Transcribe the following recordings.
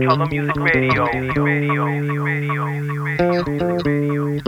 Color Music Radio. Radio. Radio. Radio.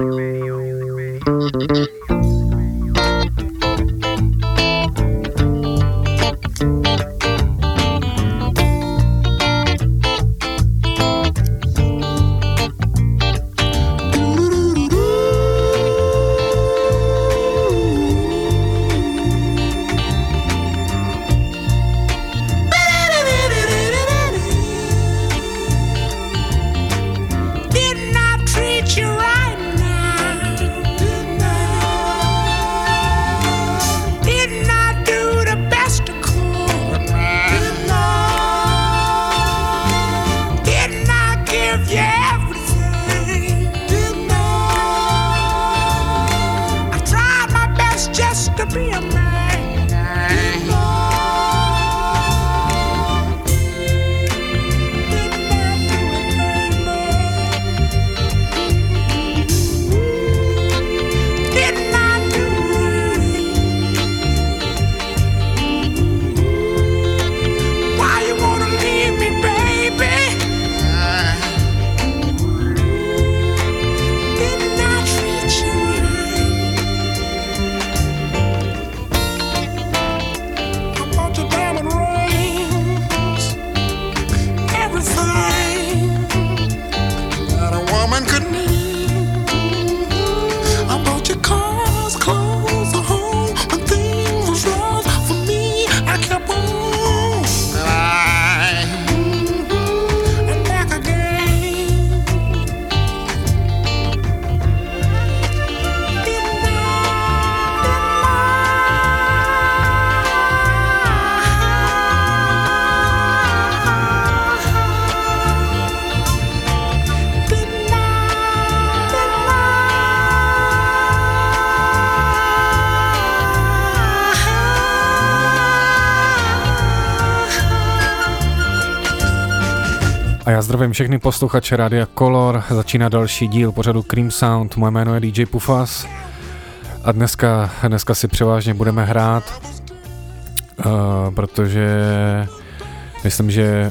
Já zdravím všechny posluchače Rádia Color, začíná další díl pořadu Cream Sound, moje jméno je DJ Pufas. A dneska, dneska si převážně budeme hrát, uh, protože myslím, že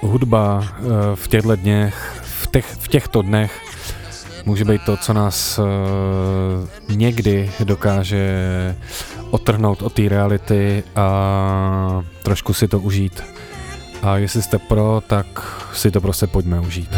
hudba uh, v těchto dněch, v, těch, v těchto dnech může být to, co nás uh, někdy dokáže otrhnout od té reality a trošku si to užít. A jestli jste pro, tak si to prostě pojďme užít.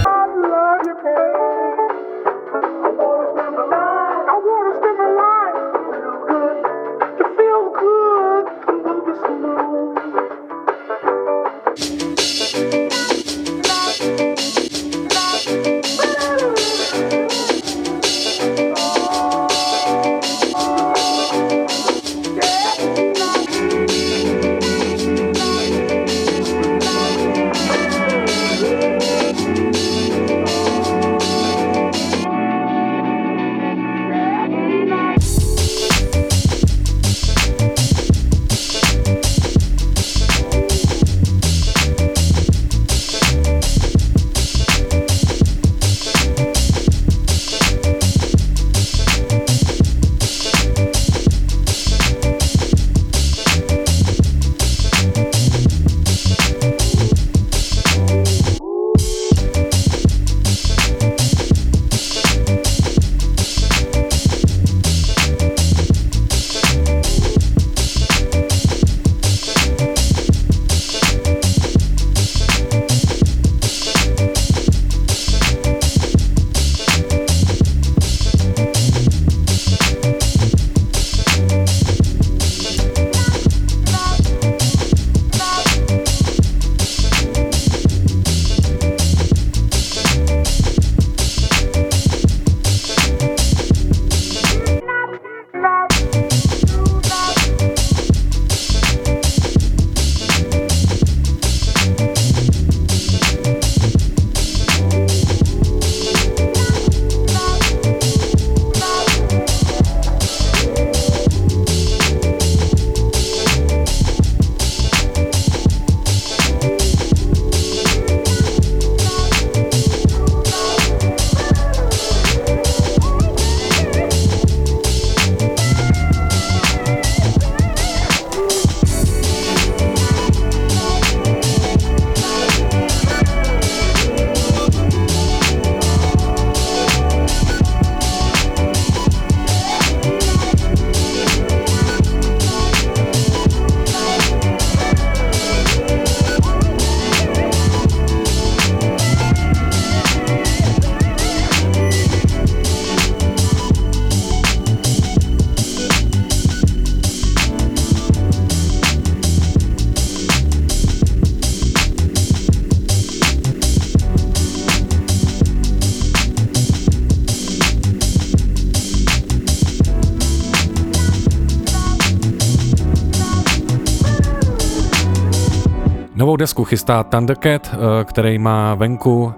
Novou desku chystá Thundercat, eh, který má venku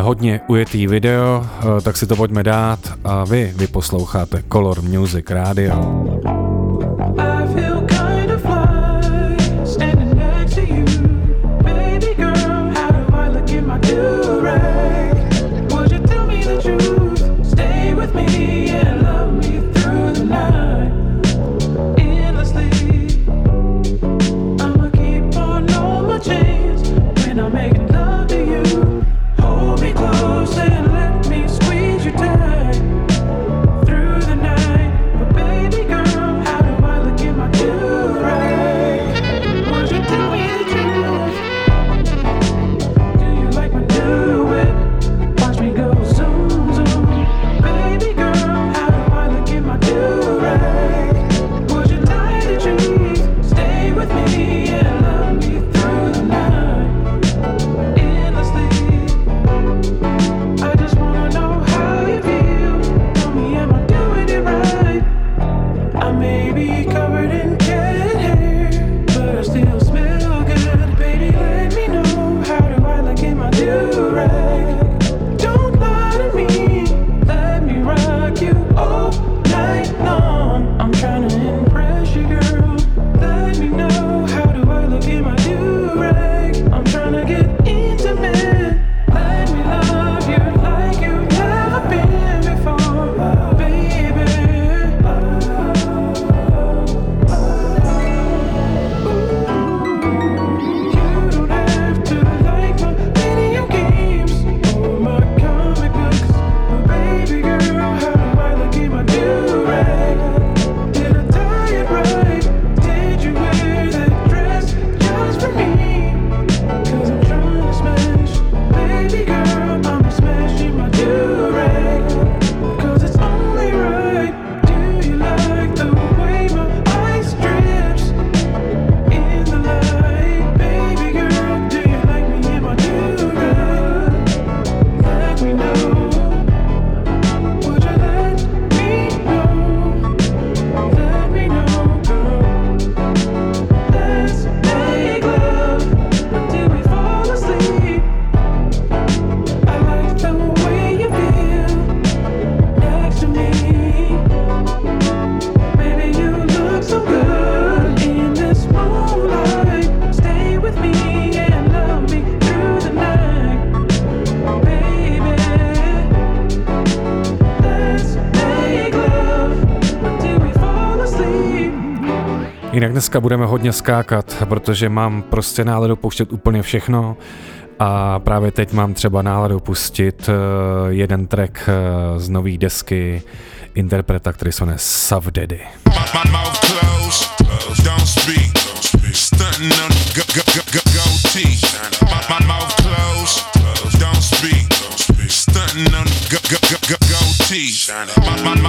hodně ujetý video, eh, tak si to pojďme dát a vy, vy posloucháte Color Music Radio. dneska budeme hodně skákat, protože mám prostě náladu pouštět úplně všechno a právě teď mám třeba náladu pustit eh, jeden track eh, z nový desky interpreta, který se jmenuje Savdedy. My, my,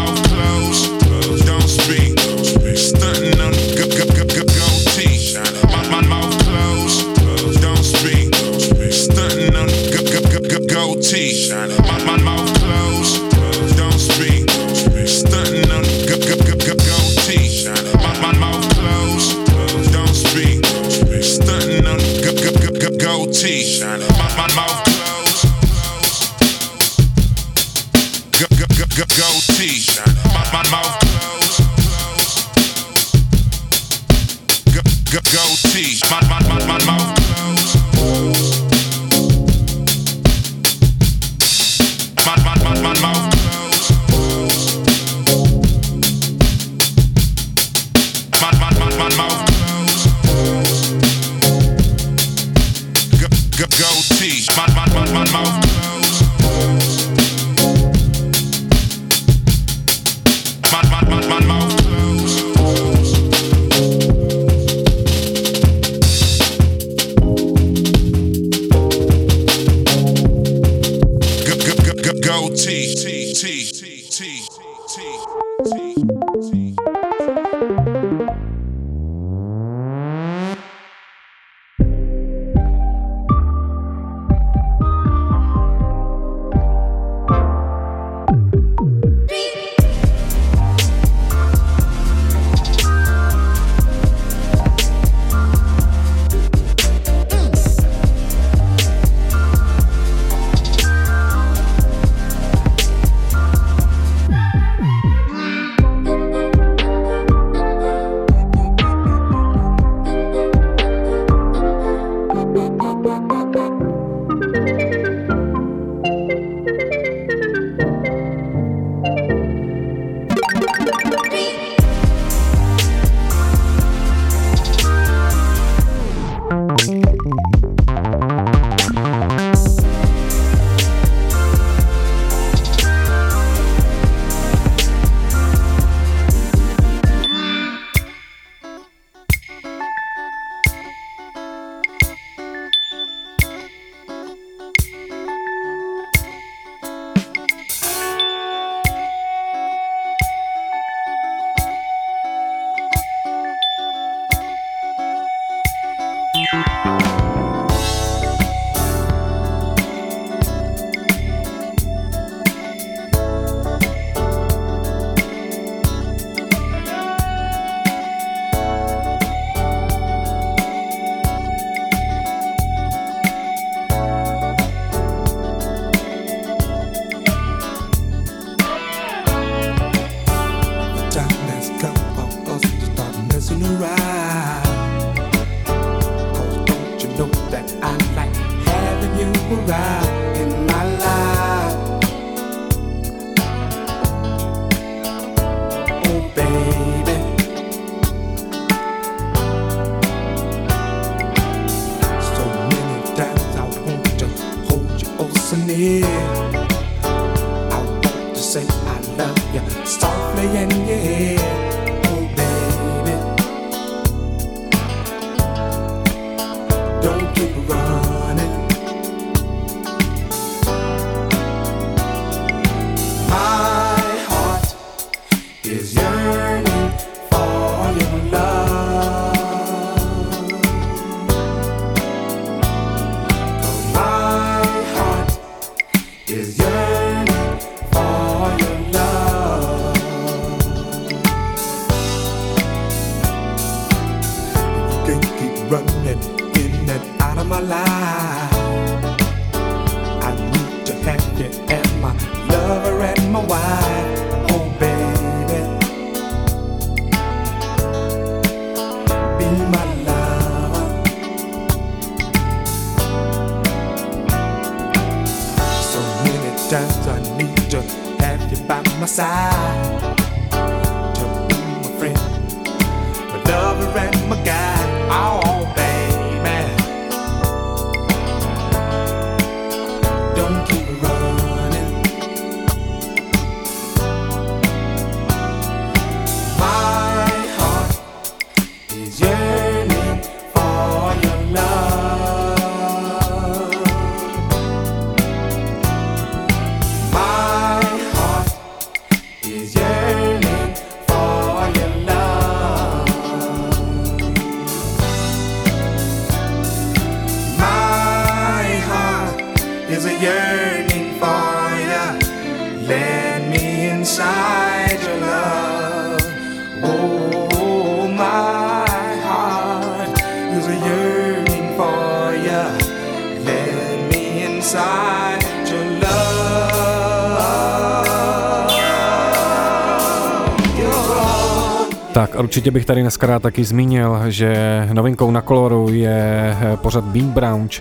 Určitě bych tady dneska rád taky zmínil, že novinkou na koloru je eh, pořad Bean Brownch,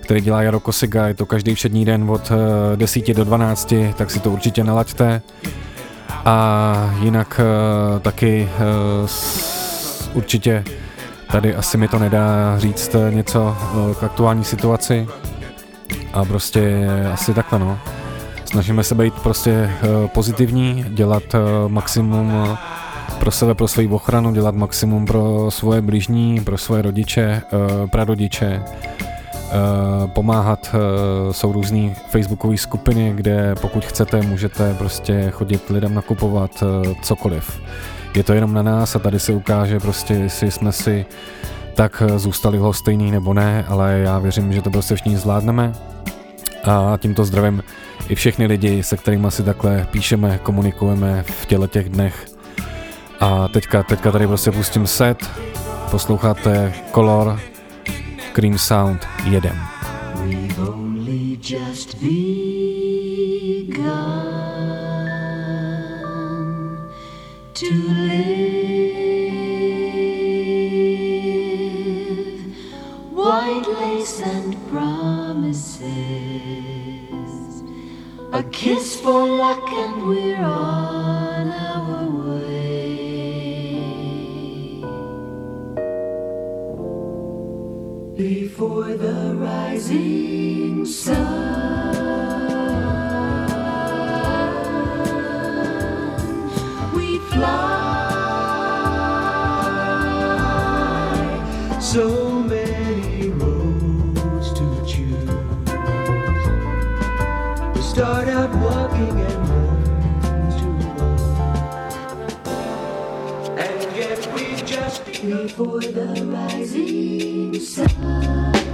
který dělá Jaro Kosiga, je to každý všední den od 10 eh, do 12, tak si to určitě nalaďte. A jinak eh, taky určitě tady asi mi to nedá říct něco k aktuální situaci. A prostě asi takhle no. Snažíme se být prostě pozitivní, dělat maximum pro sebe, pro svoji ochranu, dělat maximum pro svoje blížní, pro svoje rodiče, eh, prarodiče, eh, pomáhat, eh, jsou různé facebookové skupiny, kde pokud chcete, můžete prostě chodit lidem nakupovat cokoliv. Je to jenom na nás a tady se ukáže prostě, jestli jsme si tak zůstali stejný nebo ne, ale já věřím, že to prostě všichni zvládneme. A tímto zdravím i všechny lidi, se kterými si takhle píšeme, komunikujeme v těle těch dnech a teďka, teďka tady prostě pustím set, posloucháte Color, Cream Sound 1. We've only just begun to live. White lace and promises. A kiss for luck and we're on before the rising sun. We fly so before the rising sun.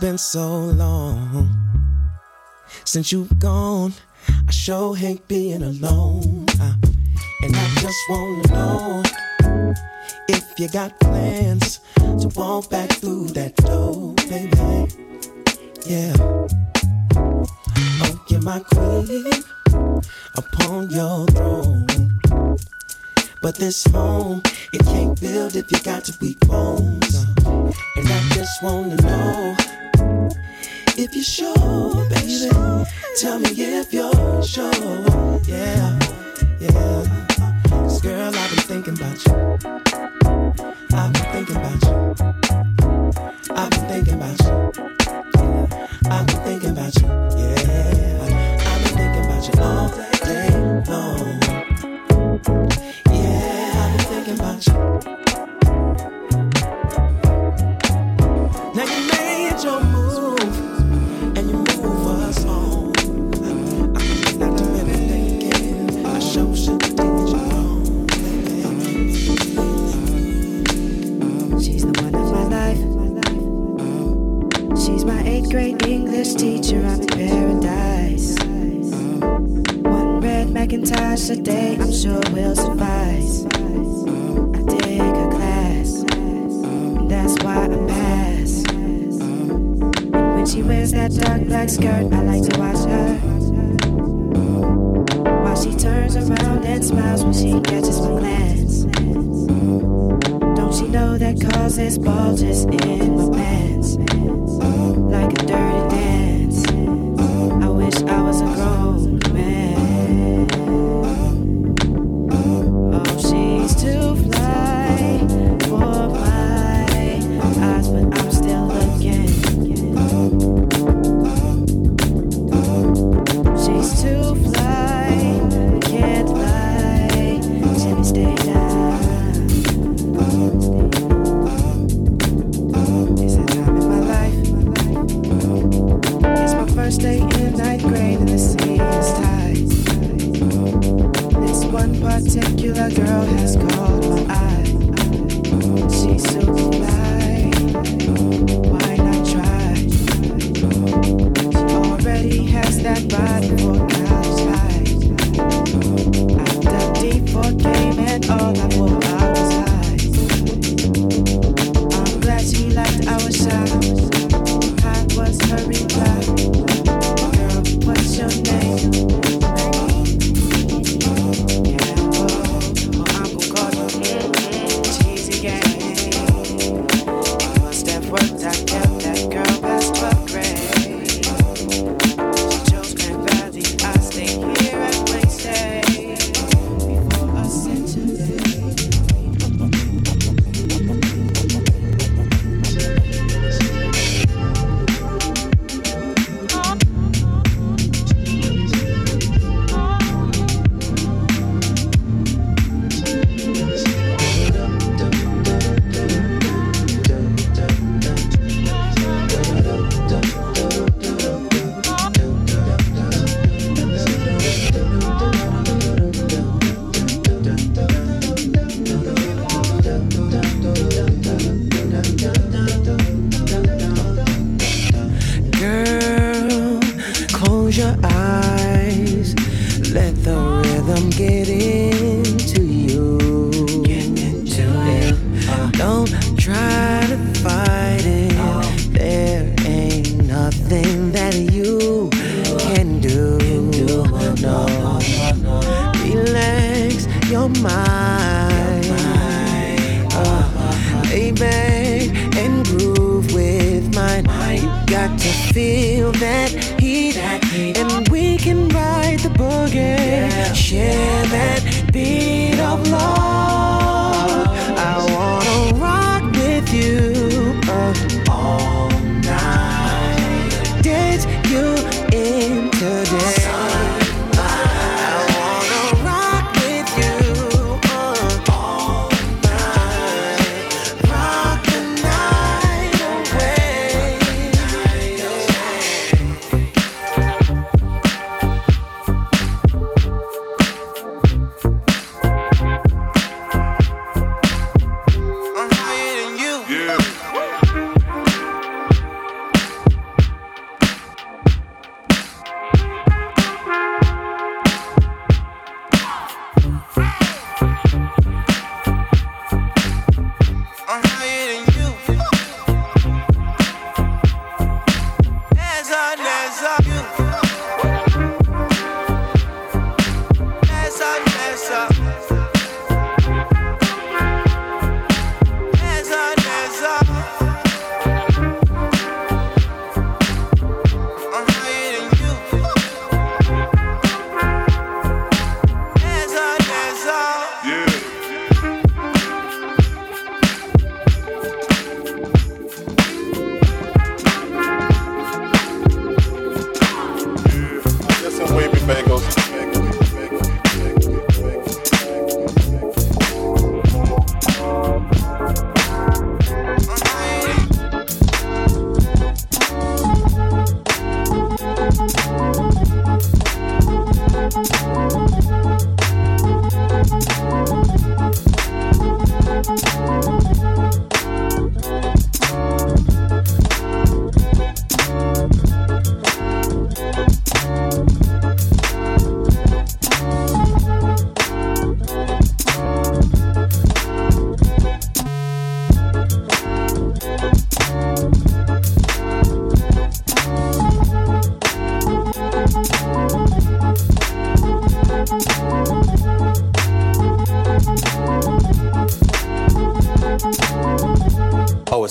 been so long since you've gone. I sure hate being alone. Uh, and I just wanna know if you got plans to walk back through that door, baby. Yeah. Oh, you're my queen upon your throne. But this home you sure, baby. Tell me black skirt, I like to watch her. While she turns around and smiles when she catches my glance. Don't she know that causes bulges in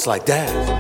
like that.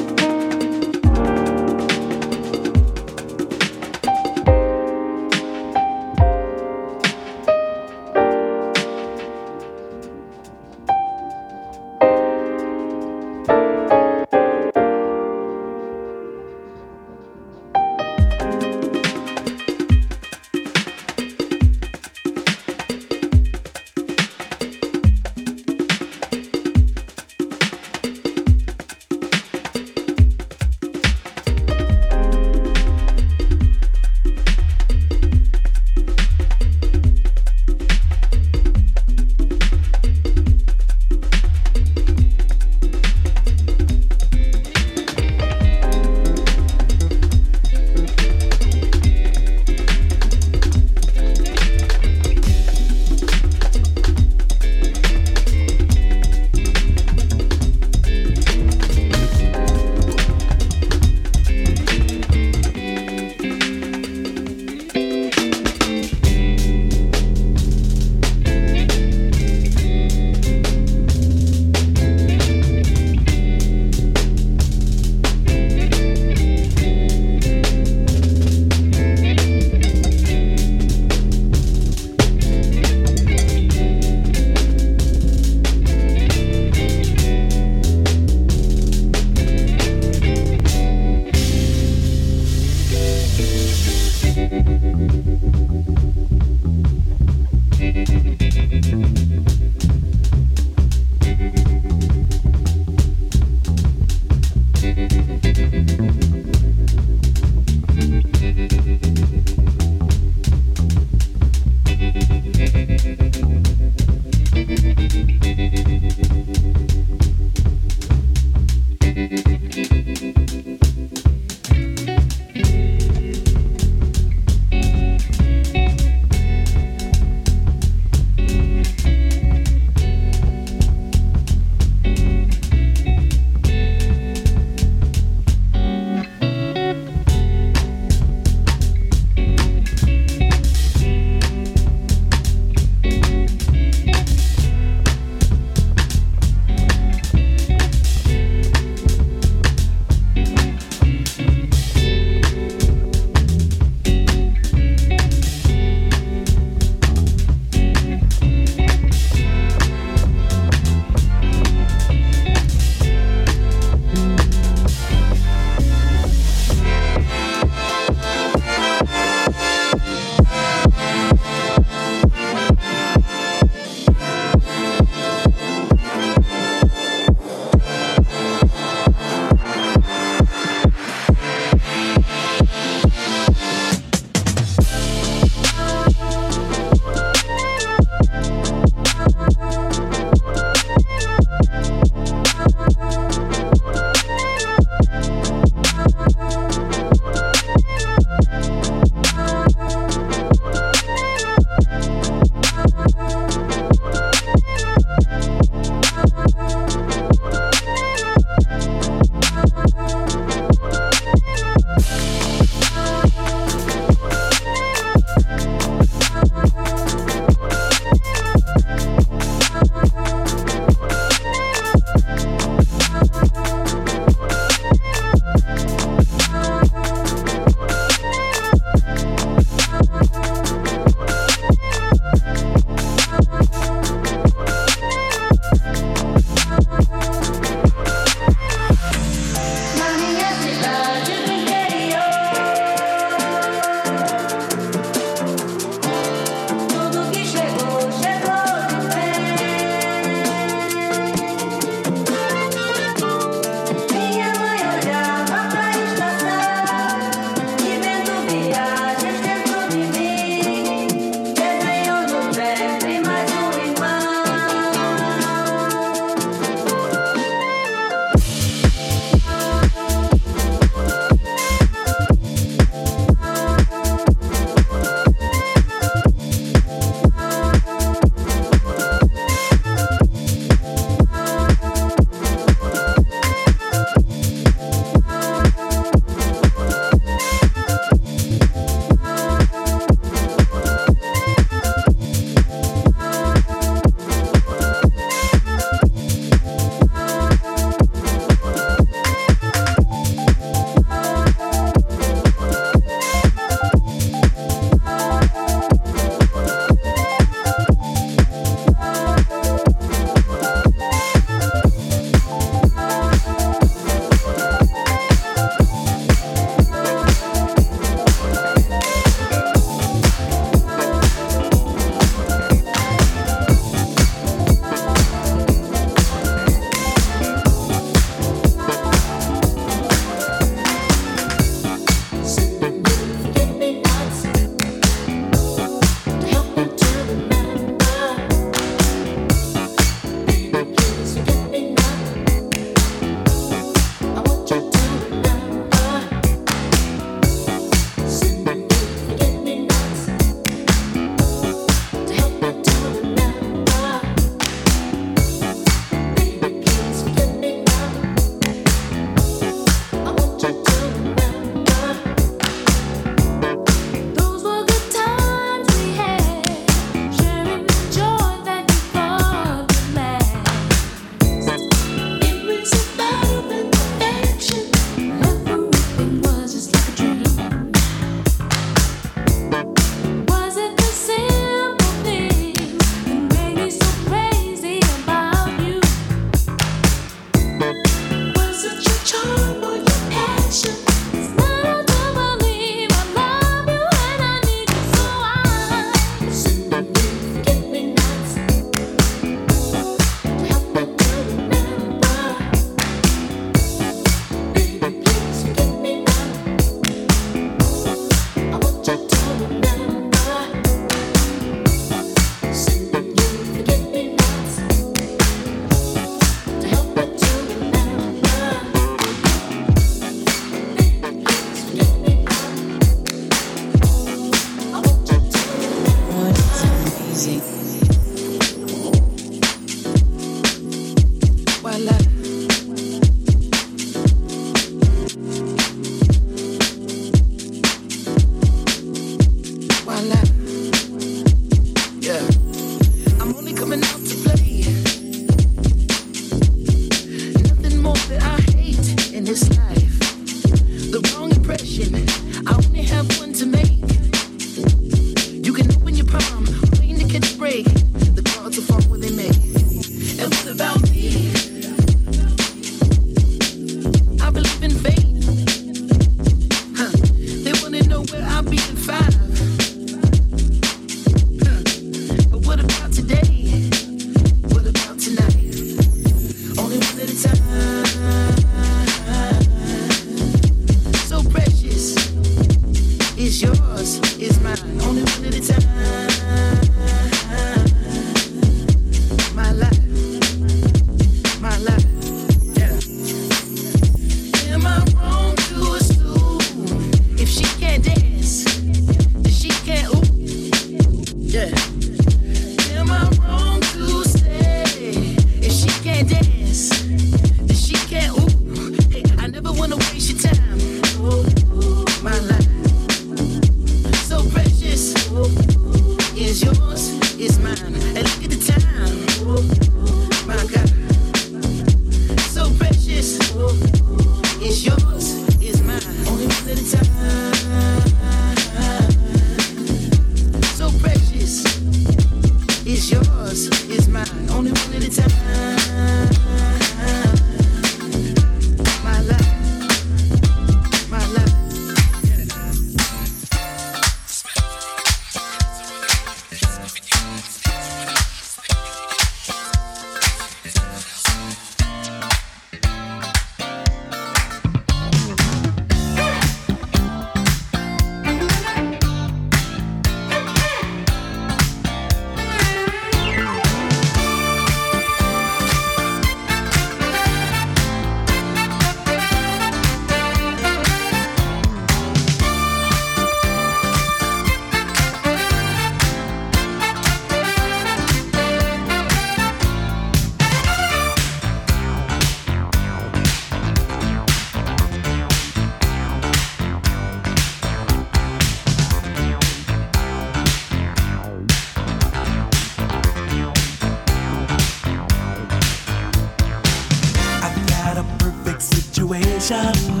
attention.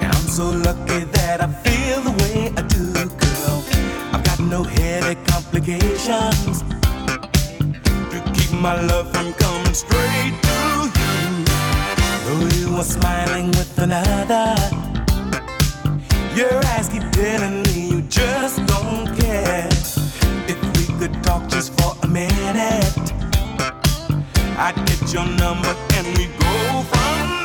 And I'm so lucky that I feel the way I do, girl. I've got no headache complications to keep my love from coming straight to you. Though you are smiling with another, your eyes keep telling me you just don't care. If we could talk just for a minute, I'd get your number and we'd go from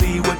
see what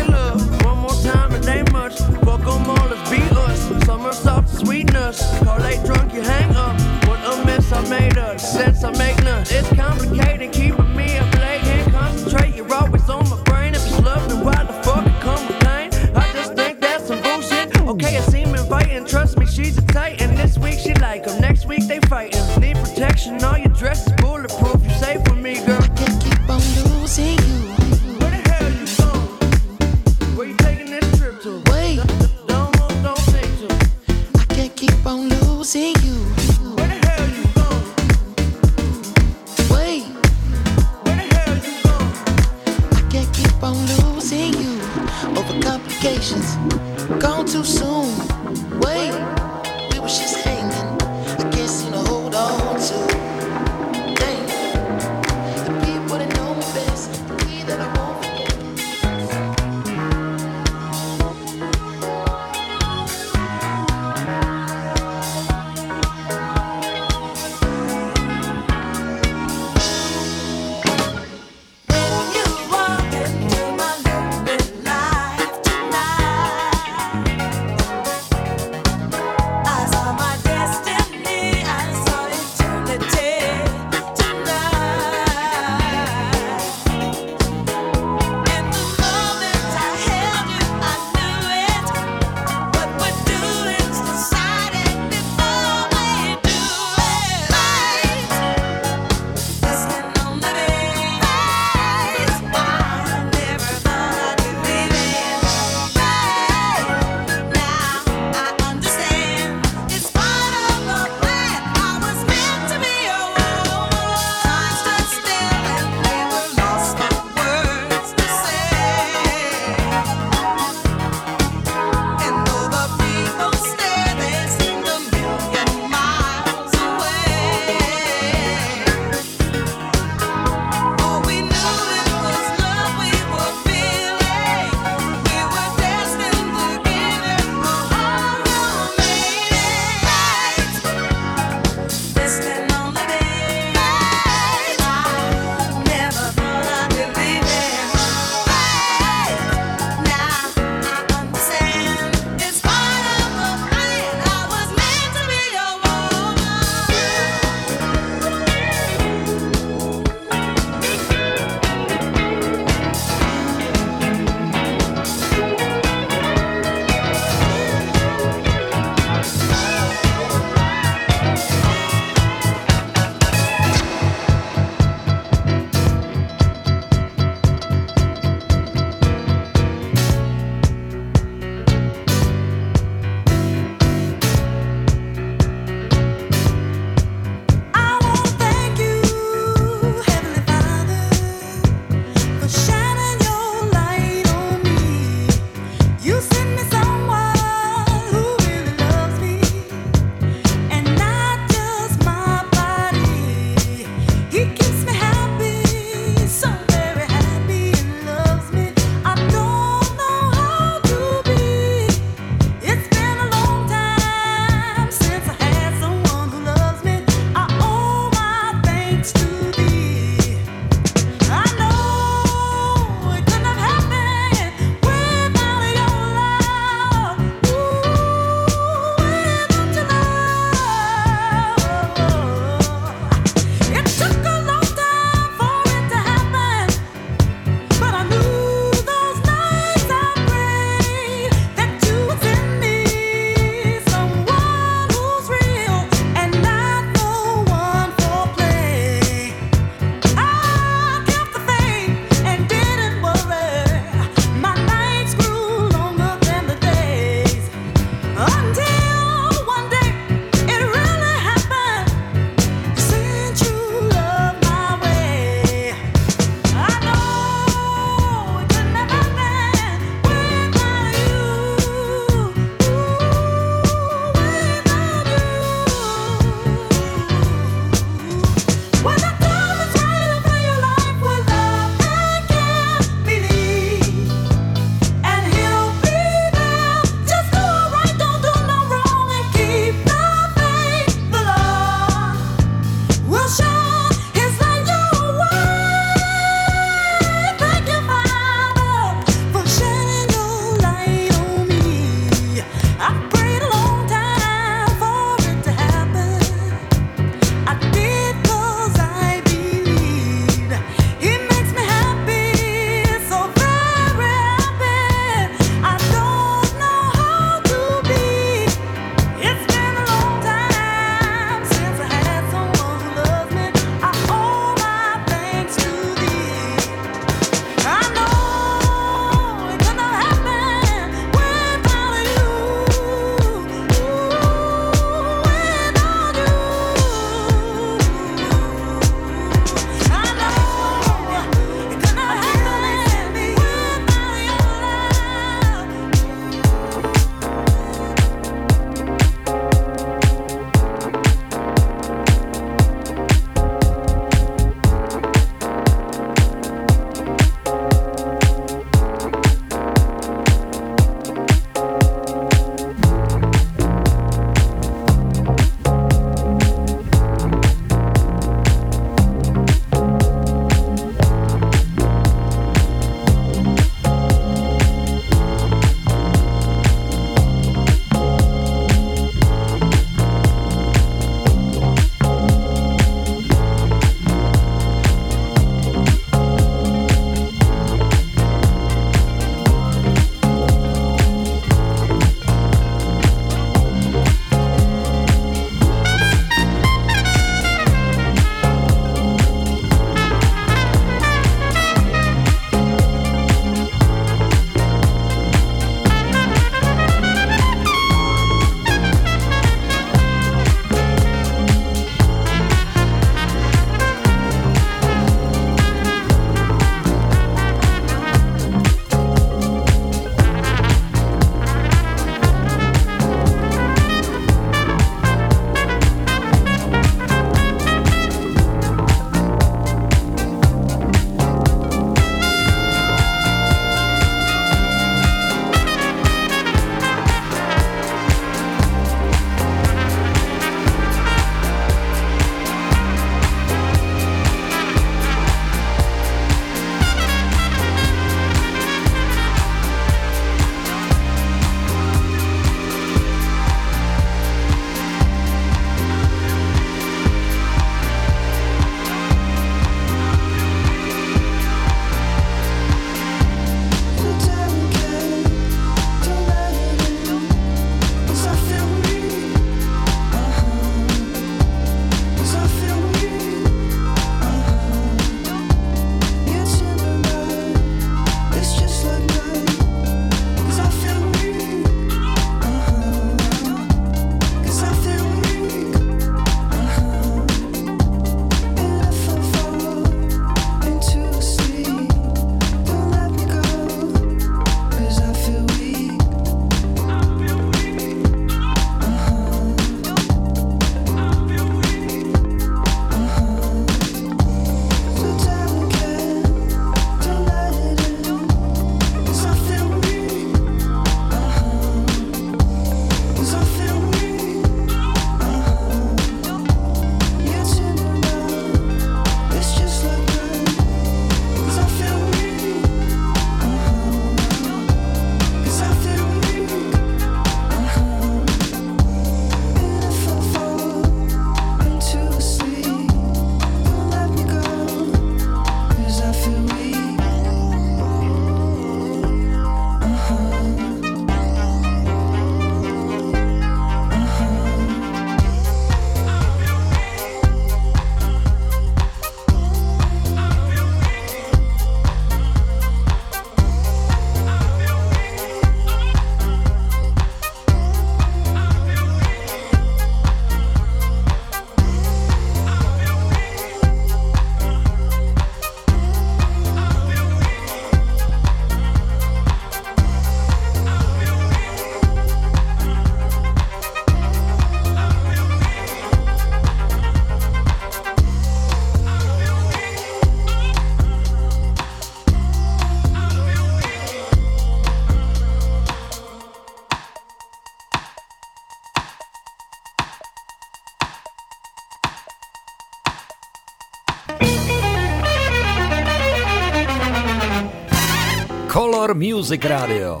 Music Radio.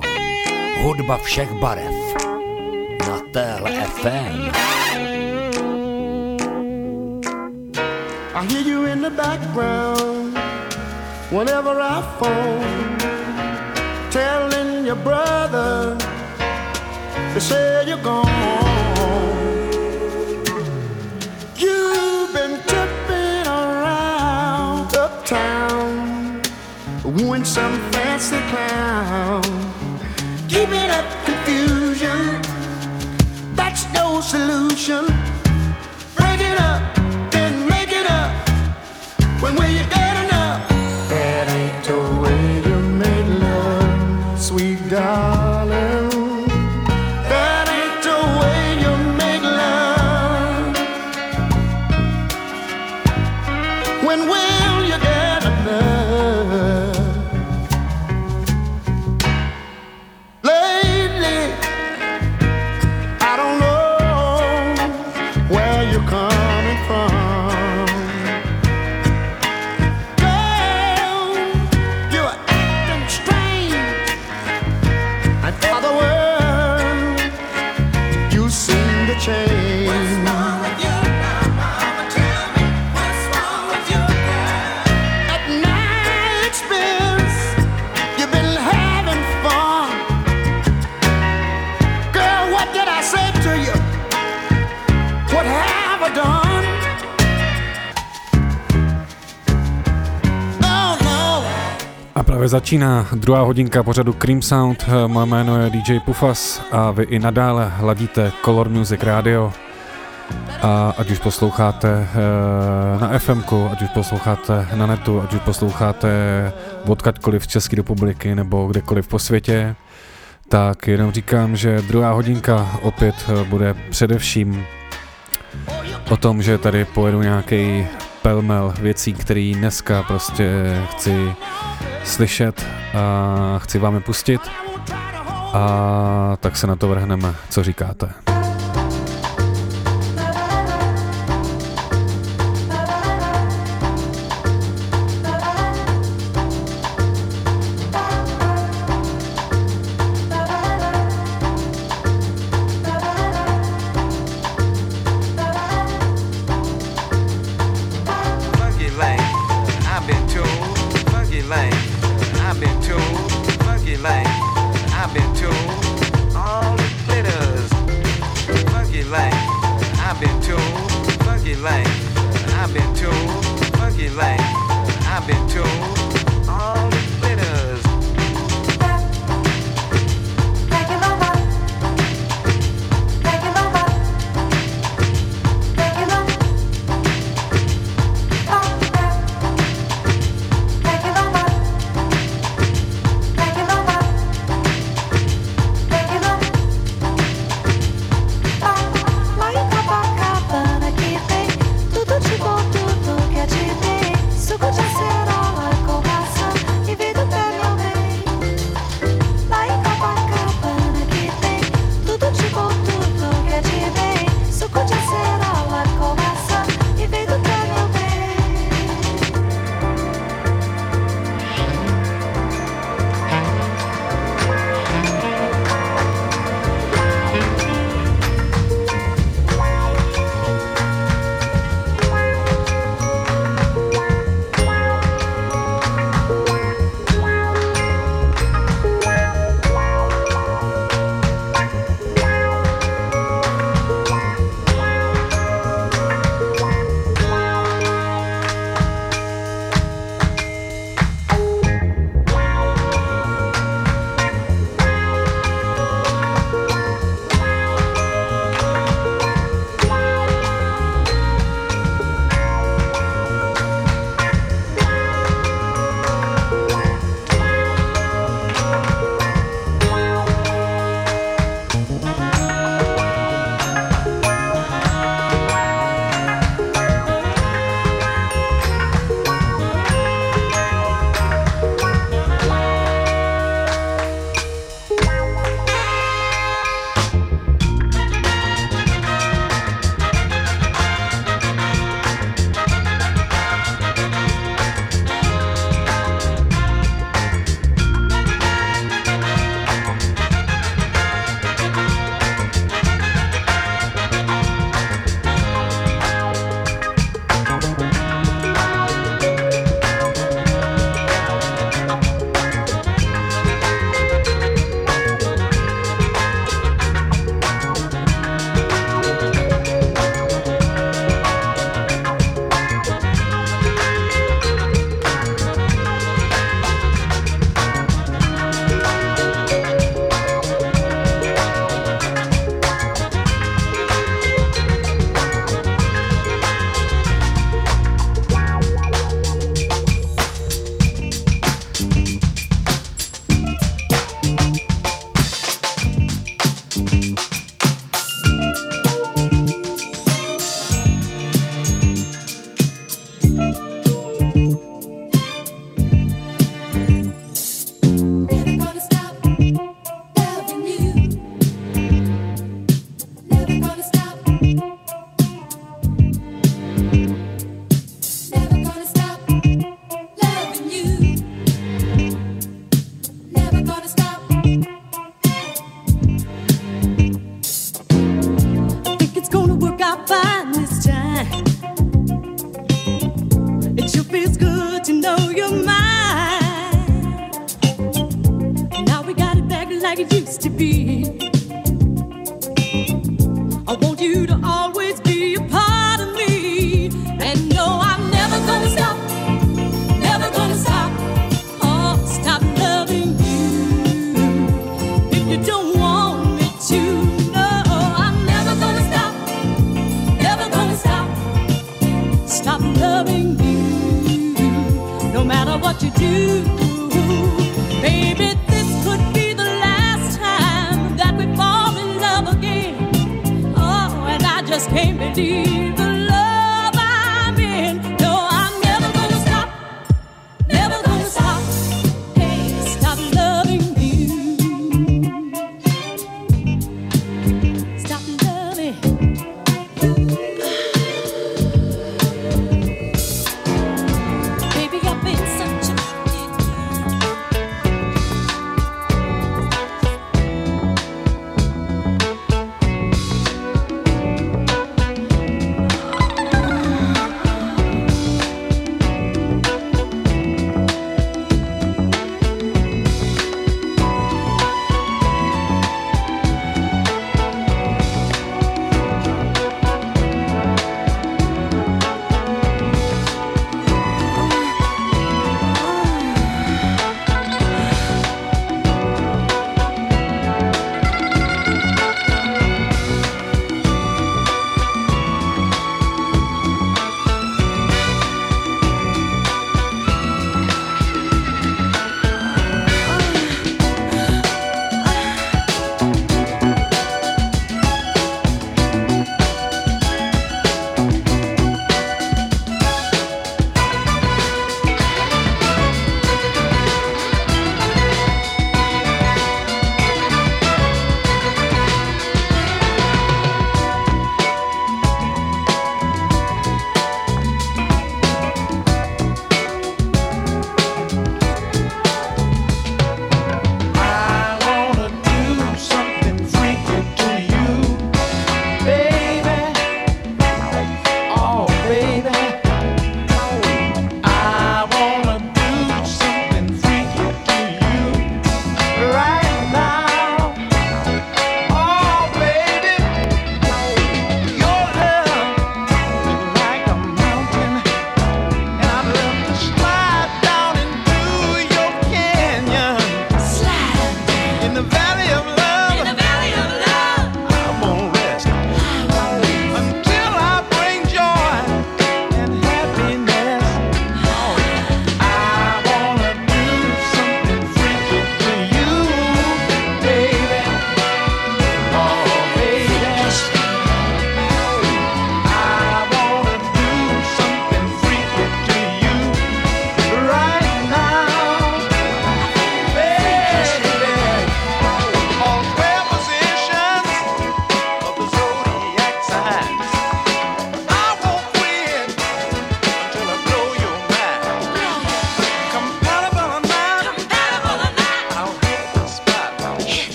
Hudba všech barev. Na téhle FM. I hear you in the background whenever I phone, telling your brother to say you're gone. Wooing some fancy clown, keeping up confusion. That's no solution. Break it up, then make it up. When will you začíná druhá hodinka pořadu Cream Sound. Moje jméno je DJ Pufas a vy i nadále hladíte Color Music Radio. A ať už posloucháte eh, na FM, ať už posloucháte na netu, ať už posloucháte odkaďkoliv z České republiky nebo kdekoliv po světě, tak jenom říkám, že druhá hodinka opět eh, bude především o tom, že tady pojedu nějaký pelmel věcí, který dneska prostě chci slyšet a chci vám je pustit a tak se na to vrhneme, co říkáte.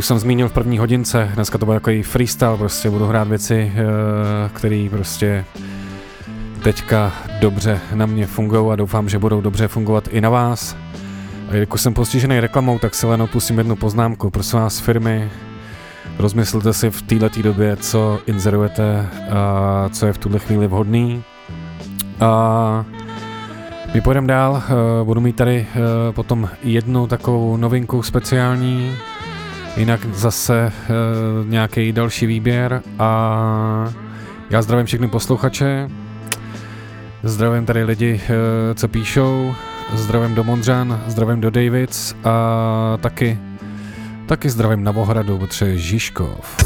Už jsem zmínil v první hodince, dneska to bude takový freestyle, prostě budu hrát věci, eh, které prostě teďka dobře na mě fungují a doufám, že budou dobře fungovat i na vás. A jelikož jsem postižený reklamou, tak si jen opustím jednu poznámku. Prosím vás, firmy, rozmyslete si v této době, co inzerujete a co je v tuhle chvíli vhodný. A my půjdeme dál, eh, budu mít tady eh, potom jednu takovou novinku speciální, Jinak zase e, nějaký další výběr a já zdravím všechny posluchače, zdravím tady lidi, e, co píšou, zdravím do Mondřan, zdravím do Davids a taky, taky zdravím na Vohradu, protože Žižkov.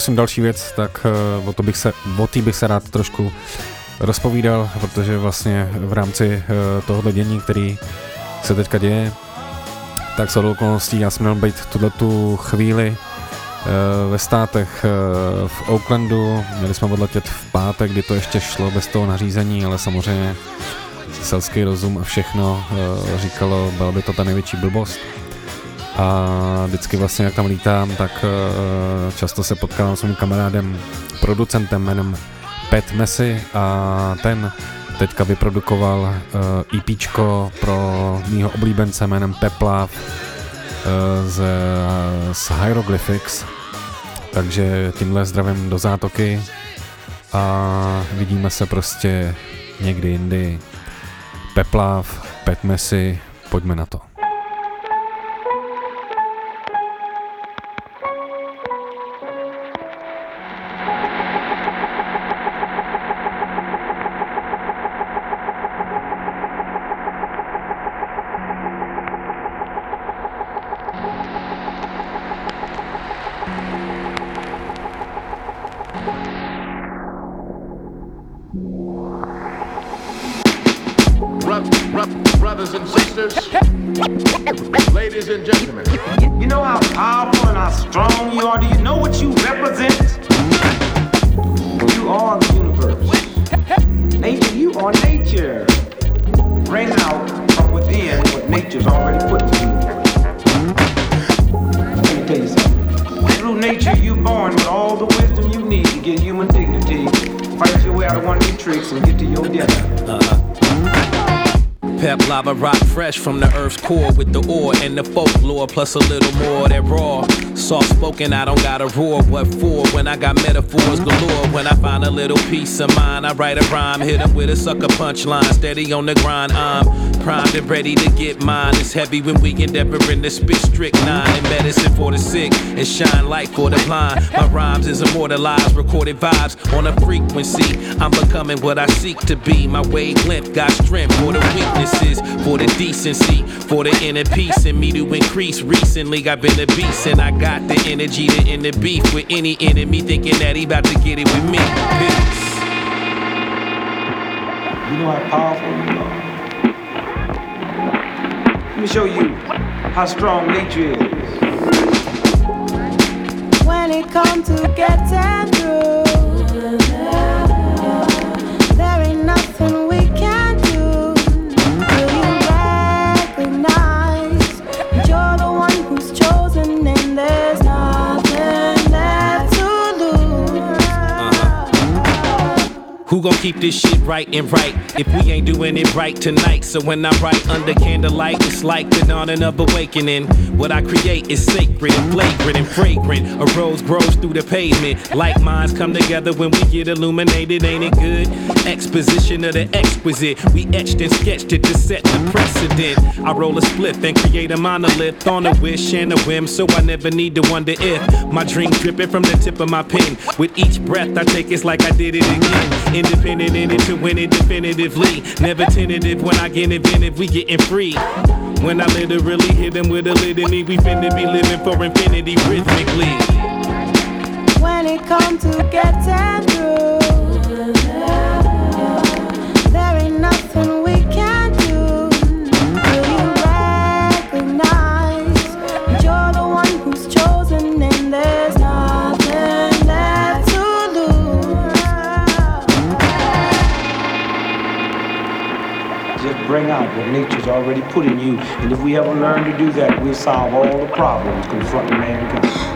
Eh, pustím další věc, tak eh, o, to bych se, o tý bych se rád trošku rozpovídal, protože vlastně v rámci eh, tohoto dění, který se teďka děje, tak s okolností já jsem měl být tuhle tu chvíli ve státech v Oaklandu, měli jsme odletět v pátek, kdy to ještě šlo bez toho nařízení, ale samozřejmě selský rozum a všechno říkalo, byla by to ta největší blbost a vždycky vlastně, jak tam lítám, tak uh, často se potkávám s mým kamarádem, producentem jménem Pet Messi a ten teďka vyprodukoval uh, EPčko pro mýho oblíbence jménem Peplav uh, z, z Hieroglyphics, takže tímhle zdravím do zátoky a vidíme se prostě někdy jindy. Peplav, Pet Messi, pojďme na to. Plus a little more that raw. Soft spoken, I don't gotta roar. What for? When I got metaphors galore. When I find a little peace of mind, I write a rhyme, hit him with a sucker punchline. Steady on the grind, I'm primed and ready to get mine. It's heavy when we endeavor in the spit strychnine and medicine for the sick and shine light for the blind. My rhymes is immortalized, recorded vibes on a frequency. I'm becoming what I seek to be. My wavelength got strength for the weaknesses, for the decency, for the inner peace in me to increase. Recently, I've been a beast and I got the energy to end the beef with any enemy thinking that he about to get it with me. Peace. You know how powerful you are. Let me show you how strong nature is. When it comes to getting keep this shit right and right if we ain't doing it right tonight? So when I write under candlelight, it's like the dawning of awakening. What I create is sacred and flagrant and fragrant. A rose grows through the pavement. Like minds come together when we get illuminated, ain't it good? Exposition of the exquisite. We etched and sketched it to set the precedent. I roll a spliff and create a monolith on a wish and a whim, so I never need to wonder if my dream dripping from the tip of my pen. With each breath I take, it's like I did it again. Independent in it to win it definitively. Never tentative when I get inventive, we getting free. When I literally hit them with a litany, we finna be living for infinity rhythmically. when it comes to getting put in you. And if we ever learn to do that, we'll solve all the problems confronting mankind.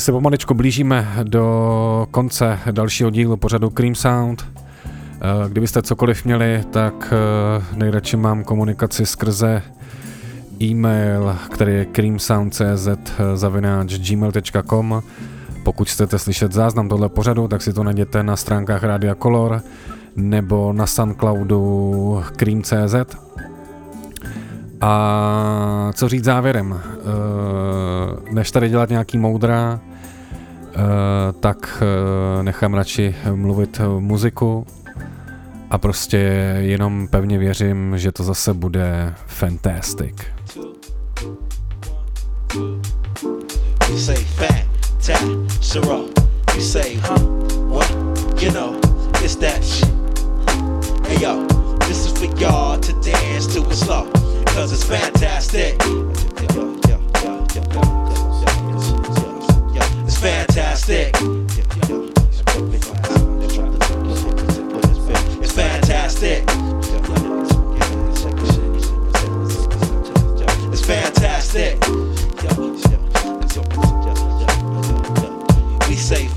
My se pomaličku blížíme do konce dalšího dílu pořadu Cream Sound. Eh, Kdybyste cokoliv měli, tak eh, nejradši mám komunikaci skrze e-mail, který je creamsound.cz zavináč gmail.com Pokud chcete slyšet záznam tohle pořadu, tak si to najděte na stránkách Rádia Color nebo na Soundcloudu Cream.cz A co říct závěrem? Eh, Než tady dělat nějaký moudra, eh, tak eh, nechám radši mluvit muziku a prostě jenom pevně věřím, že to zase bude fantastic. Yo, this is for y'all to dance to it slow. Cause it's fantastic. Fantastic. It's fantastic. It's fantastic. We say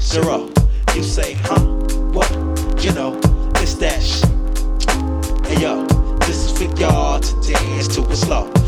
zero. You say, huh? What? You know, it's that sh. Hey yo, this is for y'all to dance to it slow.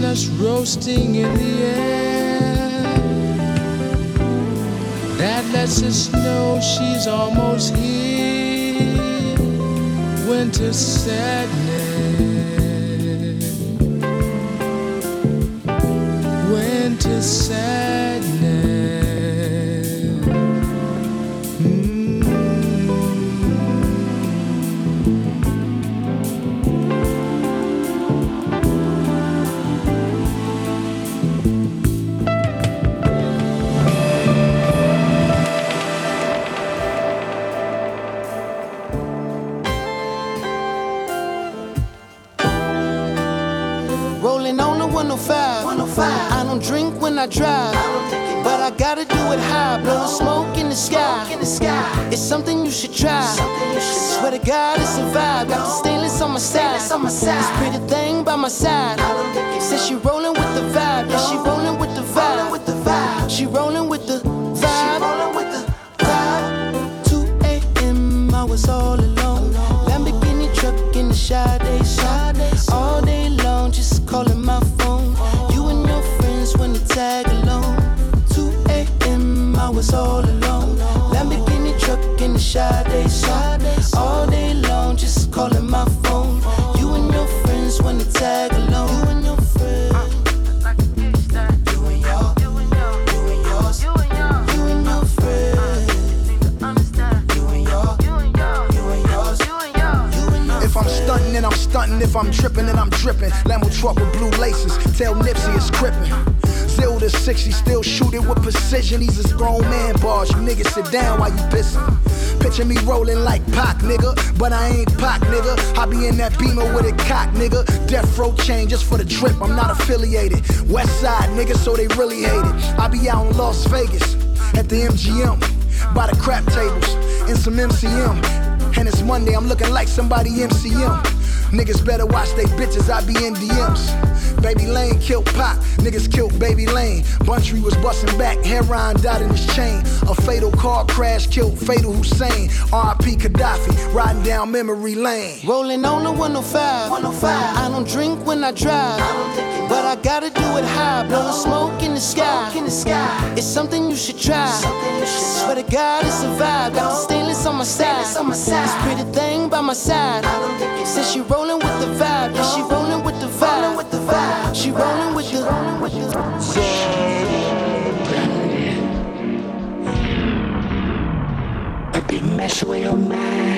Chestnuts roasting in the air that lets us know she's almost here. Winter sadness. winter sadness. I drive. But I gotta do it high. Blowing smoke in the sky. It's something you should try. Swear to God, it's a vibe. Got the stainless on my side. This pretty thing by my side. Says she rolling with the vibe. Yeah, she rolling with the vibe. She rolling with the All day long, just calling my phone. You and your friends they tag along. You and your friends. And and and and and. If I'm stunting, then I'm stunting. If I'm dripping, then I'm dripping. Lambo truck with blue laces. Tell Nipsey it's gripping. Zero to 60, still shoot it with precision. He's a grown man bars. You niggas sit down while you pissing. Picture me rolling like Pac, nigga. But I ain't Pac, nigga. I be in that beamer with a cock, nigga. Death row chain just for the drip. I'm not affiliated. West side, nigga, so they really hate it. I be out in Las Vegas at the MGM by the crap tables in some MCM. And it's Monday, I'm looking like somebody MCM. Niggas better watch they bitches, I be in DMs. Baby Lane killed Pop, niggas killed Baby Lane. Buntry was busting back, heroin died in his chain. A fatal car crash killed Fatal Hussein. RP Kadafi, riding down memory lane. Rolling on the 105. 105. I don't drink when I drive. But I gotta do it high. Blowing smoke in the sky. In the sky. It's something you should try. Swear to God, it's a vibe. Got the stainless on my side. This pretty thing by my side. Says she rolling with the vibe. Yeah, she she rolling with the the I be messing with your mind.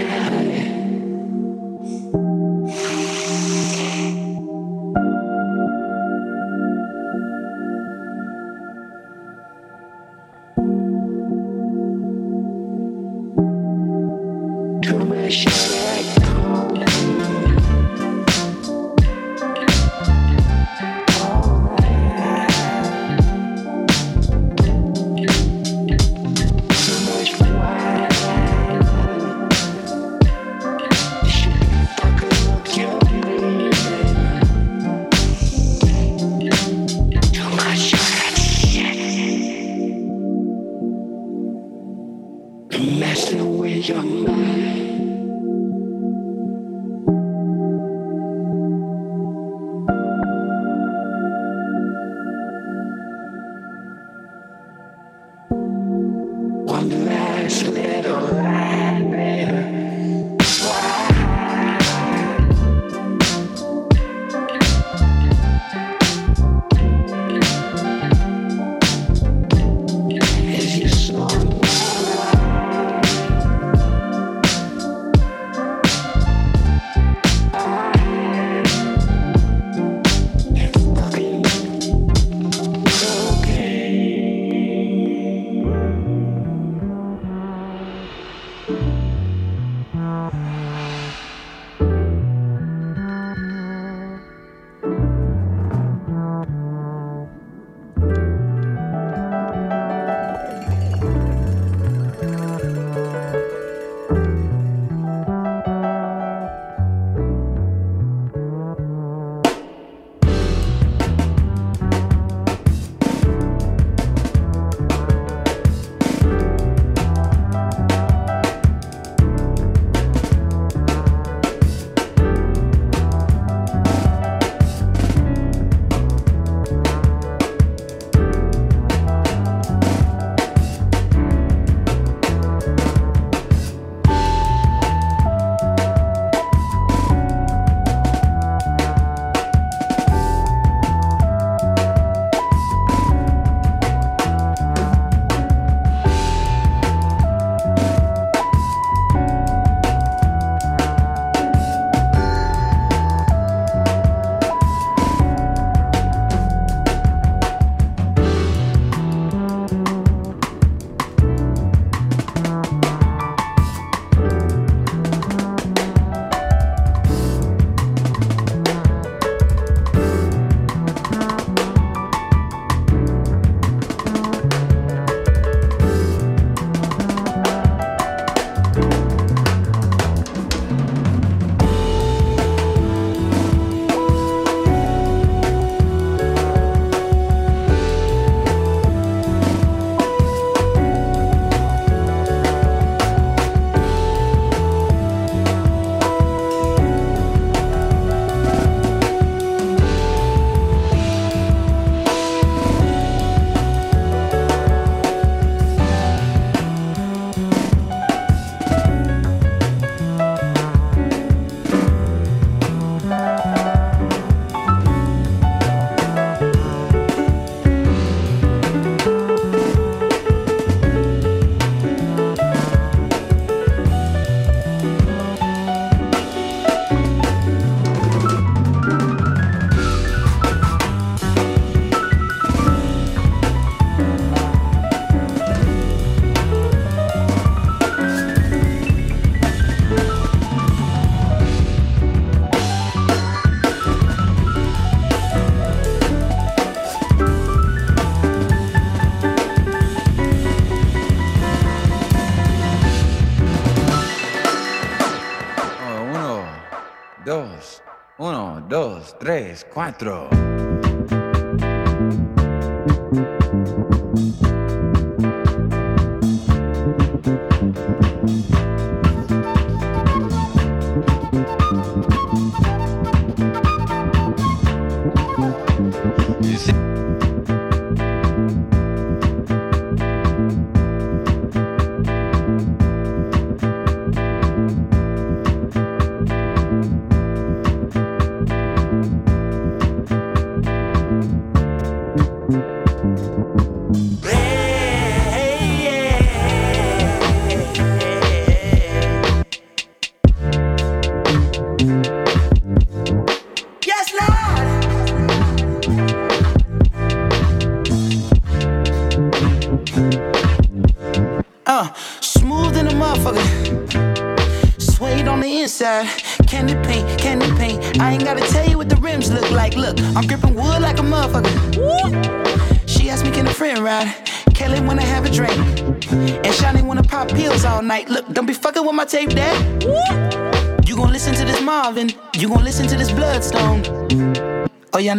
Dos, uno, dos, tres, cuatro.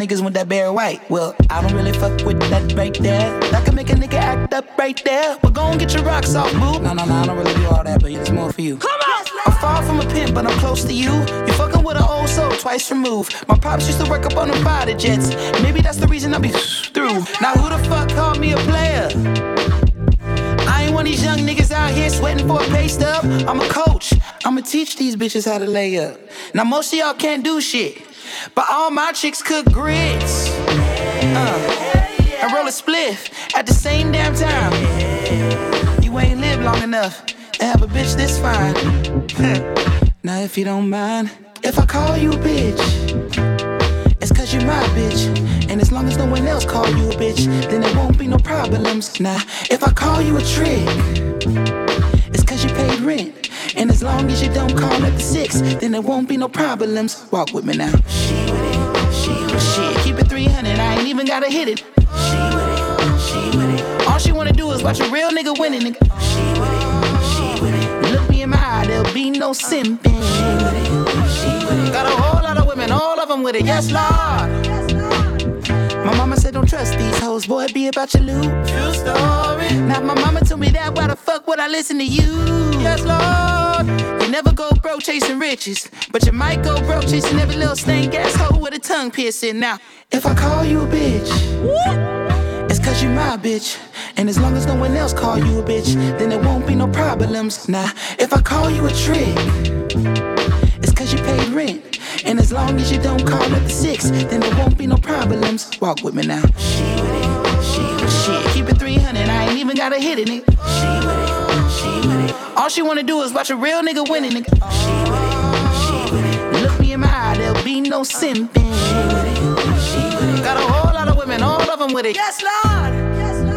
Niggas want that Barry White. Well, I don't really fuck with that right there. That can make a nigga act up right there. But go and get your rocks off, boo. No, no, no, I don't really do all that, but it's more for you. Come on! I'm far from a pimp, but I'm close to you. You're fucking with an old soul twice removed. My pops used to work up on the fighter jets. Maybe that's the reason I be through. Now, who the fuck called me a player? I ain't one of these young niggas out here sweating for a pay stub. I'm a coach. I'ma teach these bitches how to lay up. Now most of y'all can't do shit, but all my chicks cook grits. Uh, and roll a spliff at the same damn time. You ain't lived long enough to have a bitch this fine. now if you don't mind, if I call you a bitch, it's cause you're my bitch. And as long as no one else call you a bitch, then there won't be no problems. Now, if I call you a trick, And as long as you don't call at the six, then there won't be no problems. Walk with me now. She with it, she with it. Shit, keep it 300, I ain't even gotta hit it. She with it, she with it. All she wanna do is watch a real nigga winning, nigga. She with it, she with it. Look me in my eye, there'll be no simping. She with it, she with it. Got a whole lot of women, all of them with it, yes, Lord. My mama said don't trust these hoes, boy, be about your loot. True story. Now my mama told me that, why the fuck would I listen to you? Yes, Lord. You never go broke chasing riches, but you might go broke chasing every little stank ass hoe with a tongue piercing. Now, if I call you a bitch, it's cause you my bitch. And as long as no one else call you a bitch, then there won't be no problems. Now, if I call you a trick, it's cause you paid rent. And as long as you don't call at the six, then there won't be no problems. Walk with me now. She with it, she with it. Shit, keep it 300, I ain't even gotta hit it, nigga. She with it, she with it. All she wanna do is watch a real nigga winning, nigga. She with it, she with it. Look me in my eye, there'll be no simping. She with it, she with it. Got a whole lot of women, all of them with it. Yes, Lord. Yes, Lord.